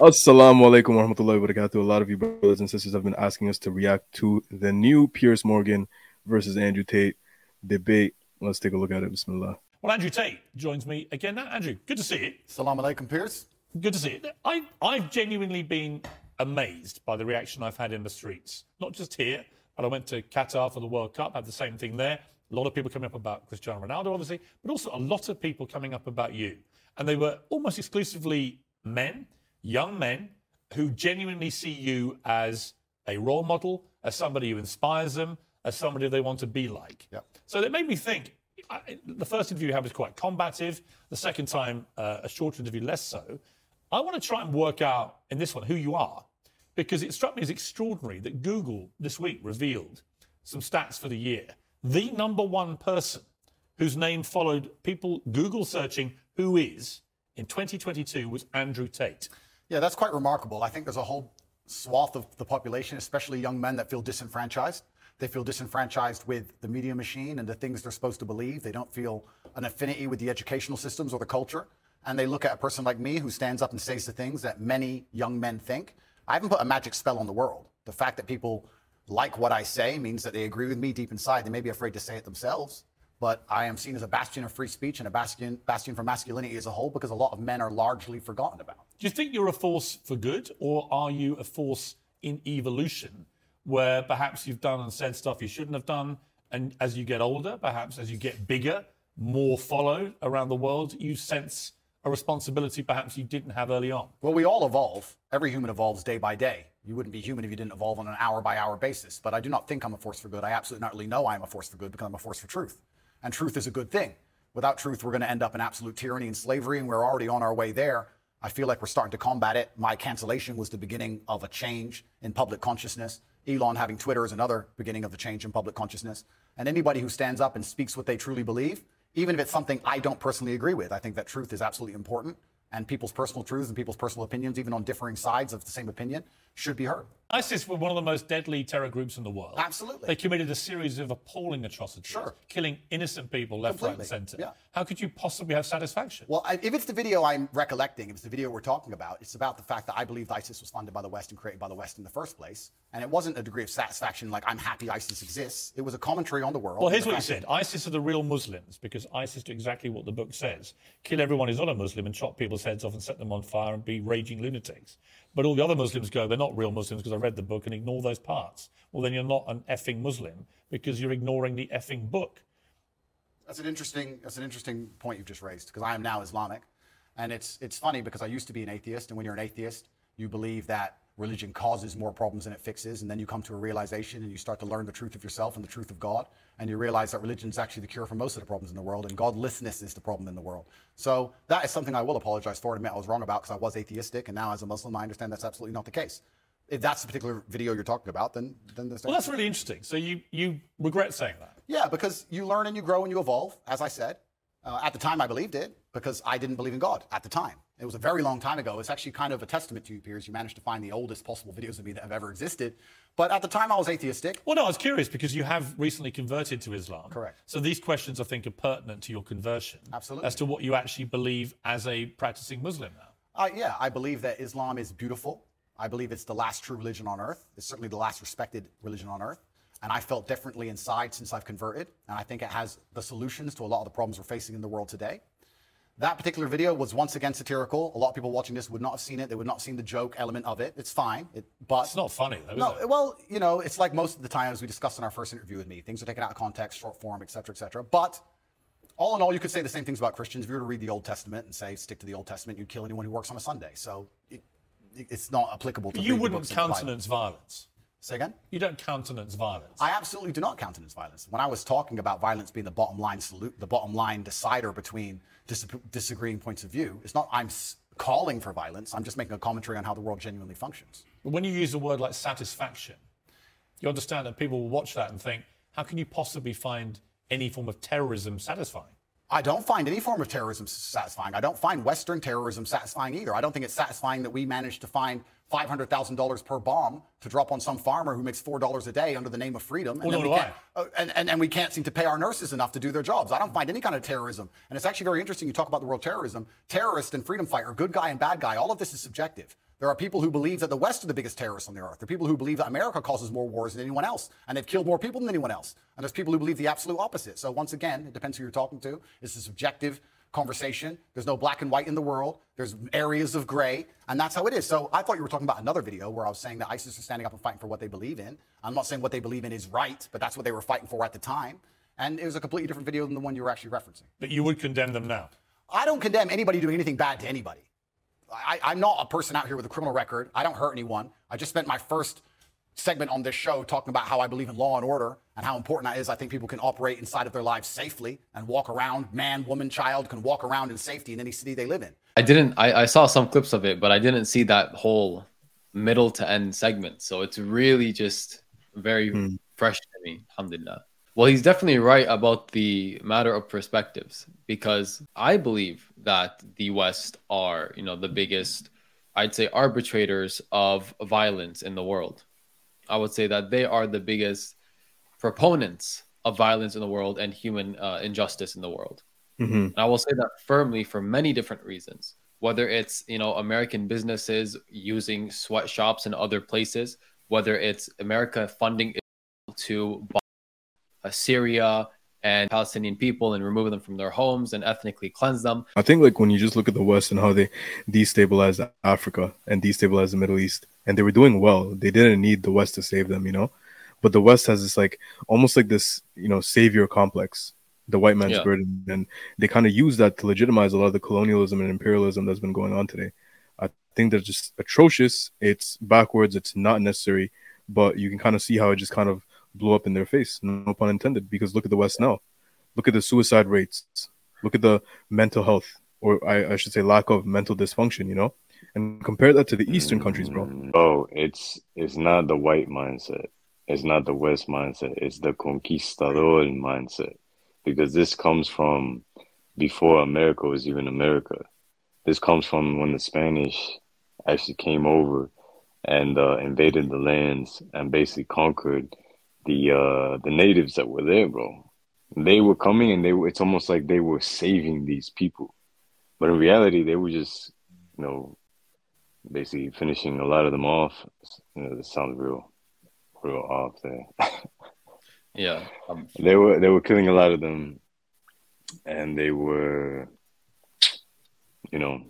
Assalamu alaikum warahmatullahi wabarakatuh. A lot of you brothers and sisters have been asking us to react to the new Piers Morgan versus Andrew Tate debate. Let's take a look at it. Bismillah. Well, Andrew Tate joins me again. Now, Andrew, good to see you. Salam alaikum, Piers. Good to see you. I, I've genuinely been amazed by the reaction I've had in the streets. Not just here, but I went to Qatar for the World Cup, had the same thing there. A lot of people coming up about Cristiano Ronaldo, obviously, but also a lot of people coming up about you. And they were almost exclusively men young men who genuinely see you as a role model, as somebody who inspires them, as somebody they want to be like. Yep. So that made me think. I, the first interview you had was quite combative. The second time, uh, a shorter interview, less so. I want to try and work out in this one who you are, because it struck me as extraordinary that Google this week revealed some stats for the year. The number one person whose name followed people Google searching who is in 2022 was Andrew Tate. Yeah, that's quite remarkable. I think there's a whole swath of the population, especially young men, that feel disenfranchised. They feel disenfranchised with the media machine and the things they're supposed to believe. They don't feel an affinity with the educational systems or the culture. And they look at a person like me who stands up and says the things that many young men think. I haven't put a magic spell on the world. The fact that people like what I say means that they agree with me deep inside. They may be afraid to say it themselves but I am seen as a bastion of free speech and a bastion bastion for masculinity as a whole because a lot of men are largely forgotten about. Do you think you're a force for good, or are you a force in evolution, where perhaps you've done and said stuff you shouldn't have done, and as you get older, perhaps as you get bigger, more followed around the world, you sense a responsibility perhaps you didn't have early on? Well, we all evolve. Every human evolves day by day. You wouldn't be human if you didn't evolve on an hour by hour basis. But I do not think I'm a force for good. I absolutely know I'm a force for good because I'm a force for truth and truth is a good thing. Without truth, we're going to end up in absolute tyranny and slavery, and we're already on our way there. I feel like we're starting to combat it. My cancellation was the beginning of a change in public consciousness. Elon having Twitter is another beginning of the change in public consciousness. And anybody who stands up and speaks what they truly believe, even if it's something I don't personally agree with, I think that truth is absolutely important and people's personal truths and people's personal opinions, even on differing sides of the same opinion, should be heard. ISIS were one of the most deadly terror groups in the world. Absolutely. They committed a series of appalling atrocities, sure. killing innocent people left, Completely. right, and centre. Yeah. How could you possibly have satisfaction? Well, if it's the video I'm recollecting, if it's the video we're talking about, it's about the fact that I believe ISIS was funded by the West and created by the West in the first place. And it wasn't a degree of satisfaction like I'm happy ISIS exists. It was a commentary on the world. Well, here's what he said ISIS are the real Muslims because ISIS do exactly what the book says kill everyone who's not a Muslim and chop people's heads off and set them on fire and be raging lunatics. But all the other Muslims go, they're not real Muslims because I read the book and ignore those parts. Well, then you're not an effing Muslim because you're ignoring the effing book. That's an interesting. That's an interesting point you've just raised because I am now Islamic, and it's it's funny because I used to be an atheist, and when you're an atheist, you believe that religion causes more problems than it fixes, and then you come to a realization and you start to learn the truth of yourself and the truth of God, and you realize that religion is actually the cure for most of the problems in the world, and godlessness is the problem in the world. So that is something I will apologize for and admit I was wrong about because I was atheistic, and now as a Muslim, I understand that's absolutely not the case. If that's the particular video you're talking about, then then there's well, that's really interesting. So you you regret saying that? Yeah, because you learn and you grow and you evolve. As I said, uh, at the time I believed it because I didn't believe in God at the time. It was a very long time ago. It's actually kind of a testament to you, Piers. You managed to find the oldest possible videos of me that have ever existed. But at the time, I was atheistic. Well, no, I was curious because you have recently converted to Islam. Correct. So these questions, I think, are pertinent to your conversion. Absolutely. As to what you actually believe as a practicing Muslim now. Uh, yeah, I believe that Islam is beautiful. I believe it's the last true religion on earth. It's certainly the last respected religion on earth. And I felt differently inside since I've converted. And I think it has the solutions to a lot of the problems we're facing in the world today. That particular video was once again satirical. A lot of people watching this would not have seen it. They would not have seen the joke element of it. It's fine. It, but it's not funny though. no, it? well, you know, it's like most of the time as we discussed in our first interview with me. Things are taken out of context, short form, et cetera, et cetera. But all in all, you could say the same things about Christians. If you were to read the Old Testament and say stick to the Old Testament, you'd kill anyone who works on a Sunday. So it, it's not applicable to. You wouldn't countenance violence. Say again? You don't countenance violence. I absolutely do not countenance violence. When I was talking about violence being the bottom line salute, the bottom line decider between dis- disagreeing points of view, it's not I'm calling for violence. I'm just making a commentary on how the world genuinely functions. But when you use a word like satisfaction, you understand that people will watch that and think, how can you possibly find any form of terrorism satisfying? I don't find any form of terrorism satisfying. I don't find Western terrorism satisfying either. I don't think it's satisfying that we managed to find $500,000 per bomb to drop on some farmer who makes $4 a day under the name of freedom. And, well, we can't, uh, and, and, and we can't seem to pay our nurses enough to do their jobs. I don't find any kind of terrorism. And it's actually very interesting you talk about the world terrorism. Terrorist and freedom fighter, good guy and bad guy, all of this is subjective. There are people who believe that the West are the biggest terrorists on the earth. There are people who believe that America causes more wars than anyone else, and they've killed more people than anyone else. And there's people who believe the absolute opposite. So once again, it depends who you're talking to. It's a subjective conversation. There's no black and white in the world. There's areas of gray, and that's how it is. So I thought you were talking about another video where I was saying that ISIS is standing up and fighting for what they believe in. I'm not saying what they believe in is right, but that's what they were fighting for at the time. And it was a completely different video than the one you were actually referencing. But you would condemn them now. I don't condemn anybody doing anything bad to anybody. I, am not a person out here with a criminal record. I don't hurt anyone. I just spent my first segment on this show talking about how I believe in law and order and how important that is. I think people can operate inside of their lives safely and walk around, man, woman, child can walk around in safety in any city they live in. I didn't, I, I saw some clips of it, but I didn't see that whole middle to end segment. So it's really just very hmm. fresh to me. Alhamdulillah. Well, he's definitely right about the matter of perspectives because I believe that the West are, you know, the biggest, I'd say, arbitrators of violence in the world. I would say that they are the biggest proponents of violence in the world and human uh, injustice in the world. Mm-hmm. And I will say that firmly for many different reasons. Whether it's you know American businesses using sweatshops in other places, whether it's America funding to uh, Uh, Syria and Palestinian people and remove them from their homes and ethnically cleanse them. I think like when you just look at the West and how they destabilized Africa and destabilized the Middle East, and they were doing well. They didn't need the West to save them, you know. But the West has this like almost like this, you know, savior complex, the white man's yeah. burden, and they kind of use that to legitimize a lot of the colonialism and imperialism that's been going on today. I think they're just atrocious. It's backwards. It's not necessary, but you can kind of see how it just kind of blew up in their face. No pun intended. Because look at the West now. Look at the suicide rates. Look at the mental health, or I, I should say, lack of mental dysfunction. You know, and compare that to the Eastern countries, bro. Oh, it's it's not the white mindset. It's not the West mindset. It's the conquistador mindset, because this comes from before America was even America. This comes from when the Spanish actually came over and uh, invaded the lands and basically conquered the uh the natives that were there, bro. They were coming and they were it's almost like they were saving these people. But in reality they were just, you know, basically finishing a lot of them off. You know, this sounds real real off there. yeah. Um, they were they were killing a lot of them and they were you know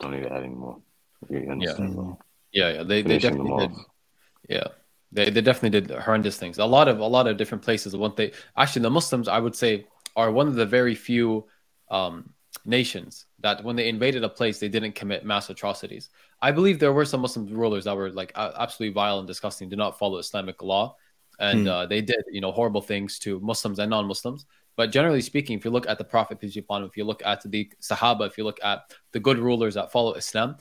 don't need to add anymore. Yeah. Yeah, yeah. They, they definitely did. Yeah. They, they definitely did horrendous things. A lot of a lot of different places. One thing, actually, the Muslims, I would say, are one of the very few um, nations that when they invaded a place, they didn't commit mass atrocities. I believe there were some Muslim rulers that were like absolutely vile and disgusting, did not follow Islamic law, and hmm. uh, they did you know horrible things to Muslims and non-Muslims. But generally speaking, if you look at the Prophet peace be upon him, if you look at the Sahaba, if you look at the good rulers that follow Islam,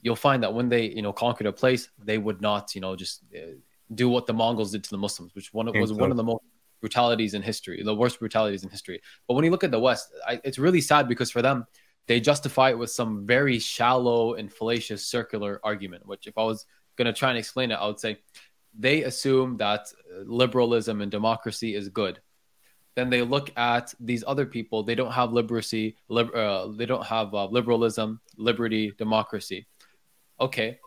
you'll find that when they you know conquered a place, they would not you know just uh, do what the Mongols did to the Muslims, which one was one of the most brutalities in history, the worst brutalities in history. But when you look at the West, I, it's really sad because for them, they justify it with some very shallow and fallacious circular argument. Which, if I was going to try and explain it, I would say they assume that liberalism and democracy is good. Then they look at these other people; they don't have liberacy, lib- uh, they don't have uh, liberalism, liberty, democracy. Okay,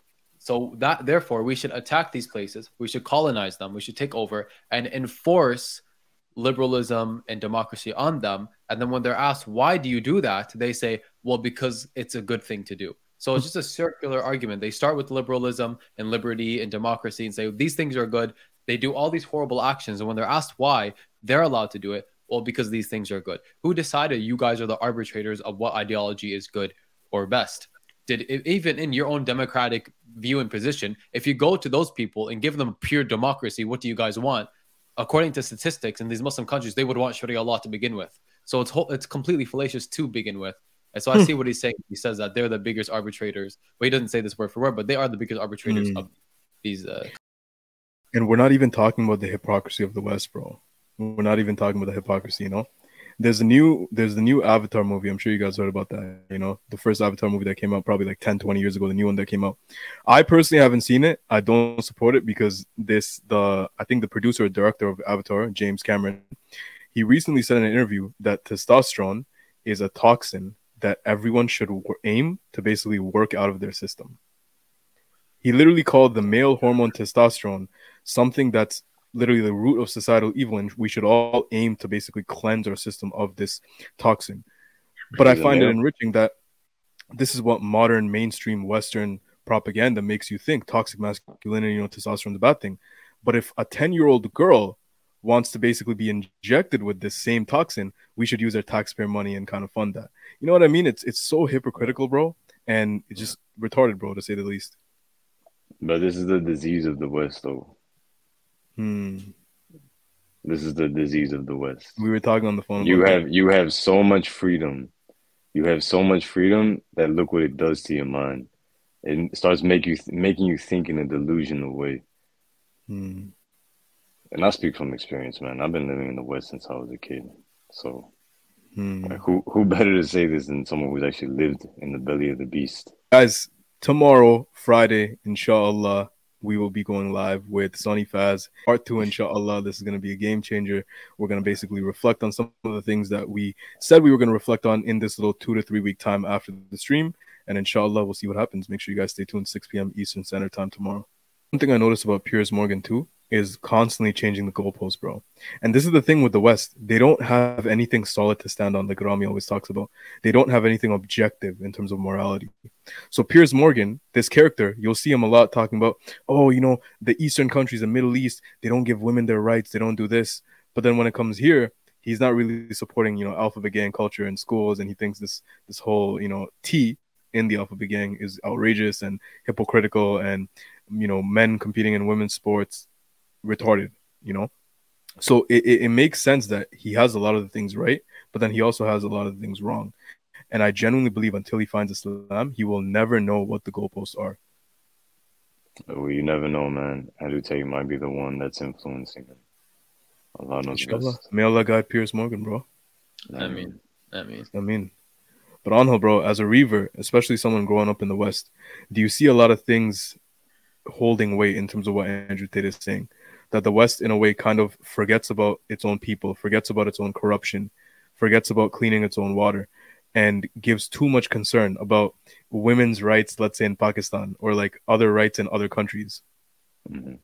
so that therefore we should attack these places. We should colonize them. We should take over and enforce liberalism and democracy on them. And then when they're asked, why do you do that? They say, well, because it's a good thing to do. So it's just a circular argument. They start with liberalism and liberty and democracy and say these things are good. They do all these horrible actions. And when they're asked why, they're allowed to do it. Well, because these things are good. Who decided you guys are the arbitrators of what ideology is good or best? Did even in your own democratic view and position, if you go to those people and give them pure democracy, what do you guys want? According to statistics in these Muslim countries, they would want Sharia law to begin with. So it's it's completely fallacious to begin with. And so I hmm. see what he's saying. He says that they're the biggest arbitrators. Well, he doesn't say this word for word, but they are the biggest arbitrators mm. of these. Uh... And we're not even talking about the hypocrisy of the West, bro. We're not even talking about the hypocrisy, you know? There's a new there's the new Avatar movie. I'm sure you guys heard about that. You know, the first Avatar movie that came out probably like 10, 20 years ago, the new one that came out. I personally haven't seen it. I don't support it because this the I think the producer or director of Avatar, James Cameron, he recently said in an interview that testosterone is a toxin that everyone should aim to basically work out of their system. He literally called the male hormone testosterone something that's literally the root of societal evil, and we should all aim to basically cleanse our system of this toxin. But I find it enriching that this is what modern mainstream Western propaganda makes you think toxic masculinity, you know, testosterone is a bad thing. But if a 10 year old girl wants to basically be injected with this same toxin, we should use our taxpayer money and kind of fund that. You know what I mean? It's it's so hypocritical, bro, and it's just retarded, bro, to say the least. But this is the disease of the West, though. Hmm. This is the disease of the West. We were talking on the phone. You have that. you have so much freedom. You have so much freedom that look what it does to your mind. It starts make you making you think in a delusional way. Hmm. And I speak from experience, man. I've been living in the West since I was a kid. So hmm. like, who who better to say this than someone who's actually lived in the belly of the beast? Guys, tomorrow, Friday, inshallah, we will be going live with Sonny Faz. Part two, inshallah. This is going to be a game changer. We're going to basically reflect on some of the things that we said we were going to reflect on in this little two to three week time after the stream. And inshallah, we'll see what happens. Make sure you guys stay tuned 6 p.m. Eastern Standard Time tomorrow. One thing I noticed about Piers Morgan too is constantly changing the goalposts, bro. And this is the thing with the West. They don't have anything solid to stand on, like Rami always talks about. They don't have anything objective in terms of morality. So Piers Morgan, this character, you'll see him a lot talking about, oh, you know, the Eastern countries, the Middle East, they don't give women their rights, they don't do this. But then when it comes here, he's not really supporting, you know, alphabet gang culture in schools, and he thinks this this whole, you know, T in the alphabet gang is outrageous and hypocritical and you know men competing in women's sports retarded, you know? So it, it, it, makes sense that he has a lot of the things right, but then he also has a lot of the things wrong. And I genuinely believe until he finds Islam, he will never know what the goalposts are. Well, you never know, man. I do tell you, might be the one that's influencing him. Allah knows Inshallah. May Allah guide Piers Morgan, bro. I mean, I mean, I mean. But Angel, bro, as a revert, especially someone growing up in the West, do you see a lot of things holding weight in terms of what Andrew Tate is saying? That the West, in a way, kind of forgets about its own people, forgets about its own corruption, forgets about cleaning its own water, and gives too much concern about women's rights, let's say in Pakistan, or like other rights in other countries. Mm-hmm.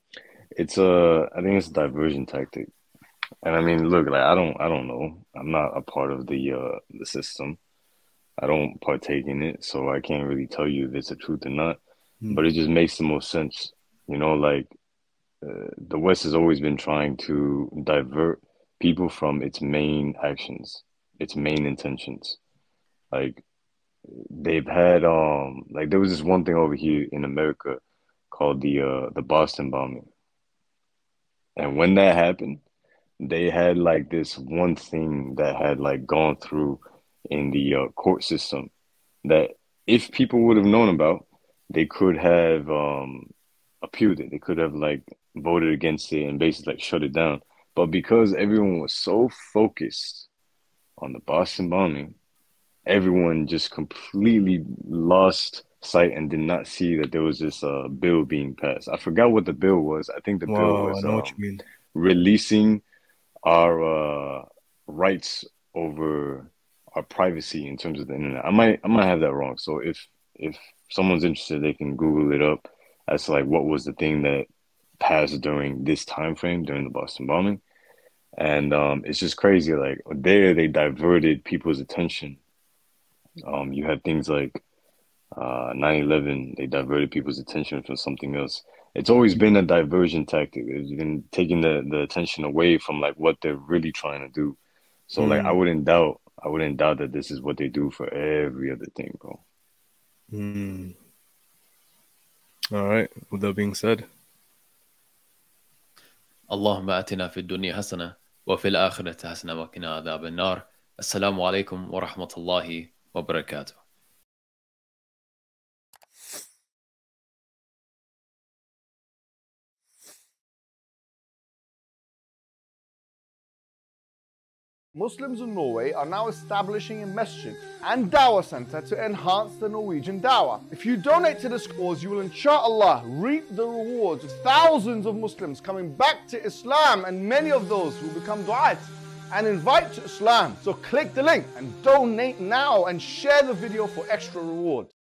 It's a, I think it's a diversion tactic. And I mean, look, like I don't, I don't know. I'm not a part of the uh, the system. I don't partake in it, so I can't really tell you if it's a truth or not. Mm. But it just makes the most sense, you know. Like uh, the West has always been trying to divert people from its main actions, its main intentions. Like they've had um like there was this one thing over here in America called the uh the Boston bombing. And when that happened, they had like this one thing that had like gone through in the uh, court system that if people would have known about, they could have um appealed it. They could have like voted against it and basically like shut it down. But because everyone was so focused on the Boston bombing, everyone just completely lost sight and did not see that there was this uh, bill being passed. I forgot what the bill was. I think the Whoa, bill was um, releasing our uh, rights over our privacy in terms of the internet. I might I might have that wrong. So if if someone's interested, they can Google it up as to like what was the thing that passed during this time frame during the Boston bombing. And um, it's just crazy. Like there, they diverted people's attention. Um, you had things like uh, 9/11. They diverted people's attention from something else. It's always been a diversion tactic. It's been taking the, the attention away from like what they're really trying to do. So mm. like I wouldn't doubt I wouldn't doubt that this is what they do for every other thing, bro. Mm. All right. With that being said, اللهم آتنا في الدنيا حسنة وفي الآخرة حسنة وقنا عذاب النار السلام عليكم ورحمة الله وبركاته Muslims in Norway are now establishing a masjid and dawah center to enhance the Norwegian dawah. If you donate to this cause, you will inshallah reap the rewards of thousands of Muslims coming back to Islam and many of those will become du'at. and invite to Islam. So click the link and donate now and share the video for extra rewards.